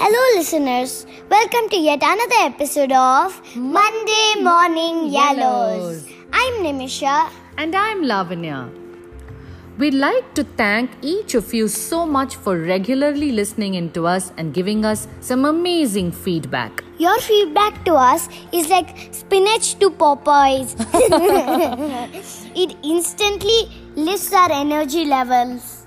Hello, listeners. Welcome to yet another episode of Monday Morning Yellows. I'm Nimisha. And I'm Lavanya. We'd like to thank each of you so much for regularly listening in to us and giving us some amazing feedback. Your feedback to us is like spinach to Popeyes. it instantly lifts our energy levels.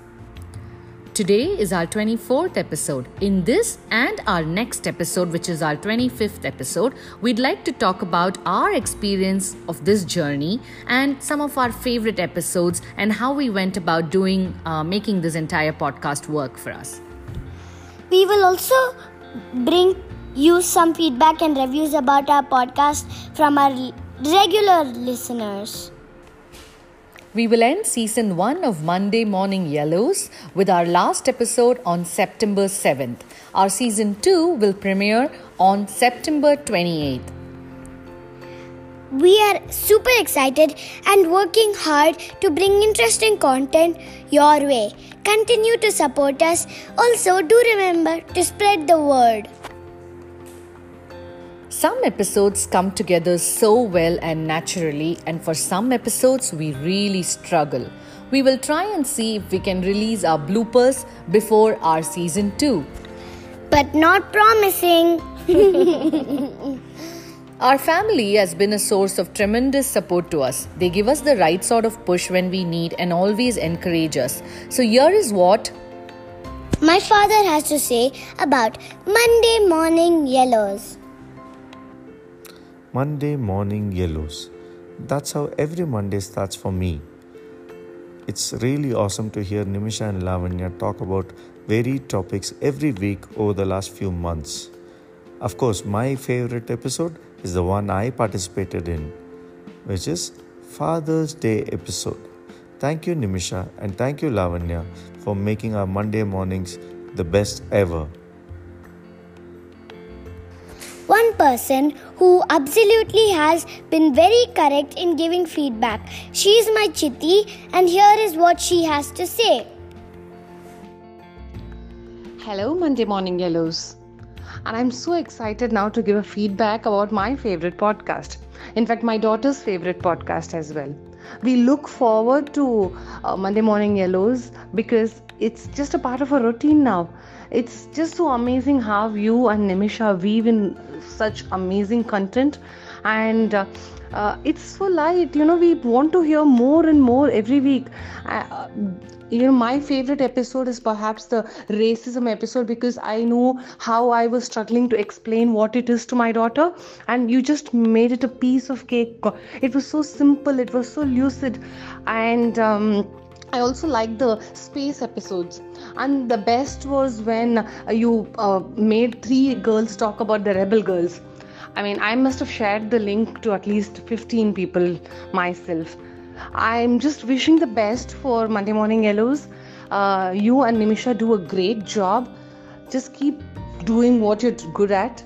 Today is our 24th episode. In this and our next episode, which is our 25th episode, we'd like to talk about our experience of this journey and some of our favorite episodes and how we went about doing, uh, making this entire podcast work for us. We will also bring you some feedback and reviews about our podcast from our regular listeners. We will end season 1 of Monday Morning Yellows with our last episode on September 7th. Our season 2 will premiere on September 28th. We are super excited and working hard to bring interesting content your way. Continue to support us. Also, do remember to spread the word. Some episodes come together so well and naturally, and for some episodes, we really struggle. We will try and see if we can release our bloopers before our season 2. But not promising. Our family has been a source of tremendous support to us. They give us the right sort of push when we need and always encourage us. So, here is what my father has to say about Monday morning yellows. Monday morning yellows. That's how every Monday starts for me. It's really awesome to hear Nimisha and Lavanya talk about varied topics every week over the last few months. Of course, my favorite episode is the one I participated in, which is Father's Day episode. Thank you, Nimisha, and thank you, Lavanya, for making our Monday mornings the best ever one person who absolutely has been very correct in giving feedback. She is my Chitti, and here is what she has to say. Hello, Monday Morning Yellows. And I'm so excited now to give a feedback about my favorite podcast. In fact, my daughter's favorite podcast as well. We look forward to uh, Monday Morning Yellows because it's just a part of our routine now. It's just so amazing how you and Nimisha weave in such amazing content and uh, uh, it's so light you know we want to hear more and more every week. Uh, you know my favorite episode is perhaps the racism episode because i know how i was struggling to explain what it is to my daughter. And you just made it a piece of cake. It was so simple. It was so lucid. And um, I also like the space episodes, and the best was when you uh, made three girls talk about the rebel girls. I mean, I must have shared the link to at least 15 people myself. I'm just wishing the best for Monday Morning Yellows. Uh, you and Nimisha do a great job. Just keep doing what you're good at,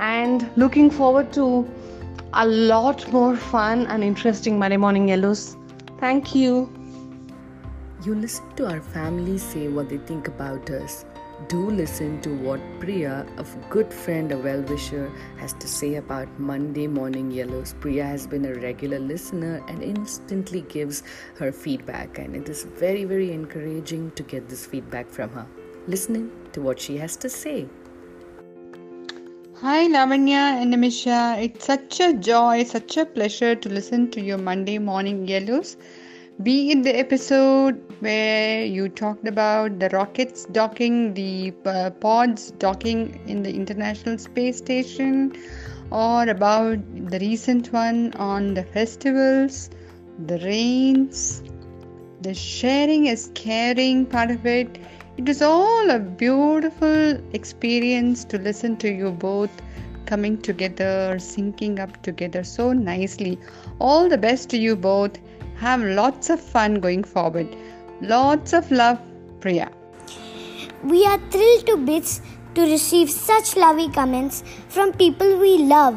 and looking forward to a lot more fun and interesting Monday Morning Yellows. Thank you. You listen to our family say what they think about us. Do listen to what Priya, a good friend, a well wisher, has to say about Monday Morning Yellows. Priya has been a regular listener and instantly gives her feedback, and it is very, very encouraging to get this feedback from her. Listening to what she has to say. Hi Lavanya and Amisha. It's such a joy, such a pleasure to listen to your Monday morning yellows be in the episode where you talked about the rockets docking, the uh, pods docking in the International Space Station, or about the recent one on the festivals, the rains, the sharing is caring part of it. It was all a beautiful experience to listen to you both coming together, syncing up together so nicely. All the best to you both have lots of fun going forward. Lots of love, Priya. We are thrilled to bits to receive such lovely comments from people we love.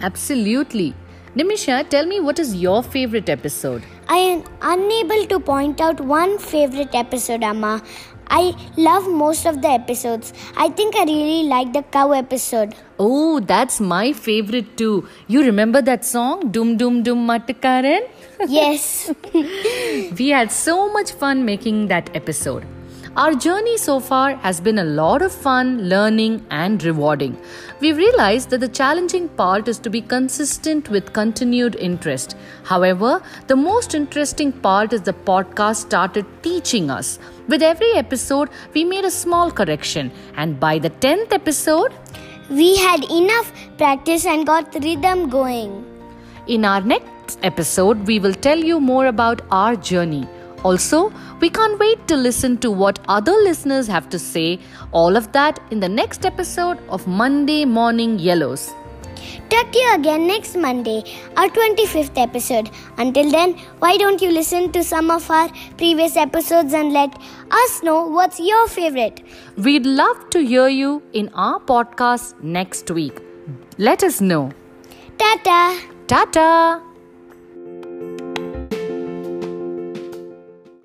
Absolutely. Nimisha, tell me what is your favorite episode? I am unable to point out one favorite episode, Amma. I love most of the episodes. I think I really like the cow episode. Oh, that's my favorite too. You remember that song, Dum Dum Dum Mattakaran? Yes. We had so much fun making that episode. Our journey so far has been a lot of fun, learning, and rewarding. We've realized that the challenging part is to be consistent with continued interest. However, the most interesting part is the podcast started teaching us. With every episode, we made a small correction, and by the 10th episode, we had enough practice and got the rhythm going. In our next episode, we will tell you more about our journey. Also, we can't wait to listen to what other listeners have to say. All of that in the next episode of Monday Morning Yellows. Talk to you again next Monday, our 25th episode. Until then, why don't you listen to some of our previous episodes and let us know what's your favorite? We'd love to hear you in our podcast next week. Let us know. Ta ta! Ta ta!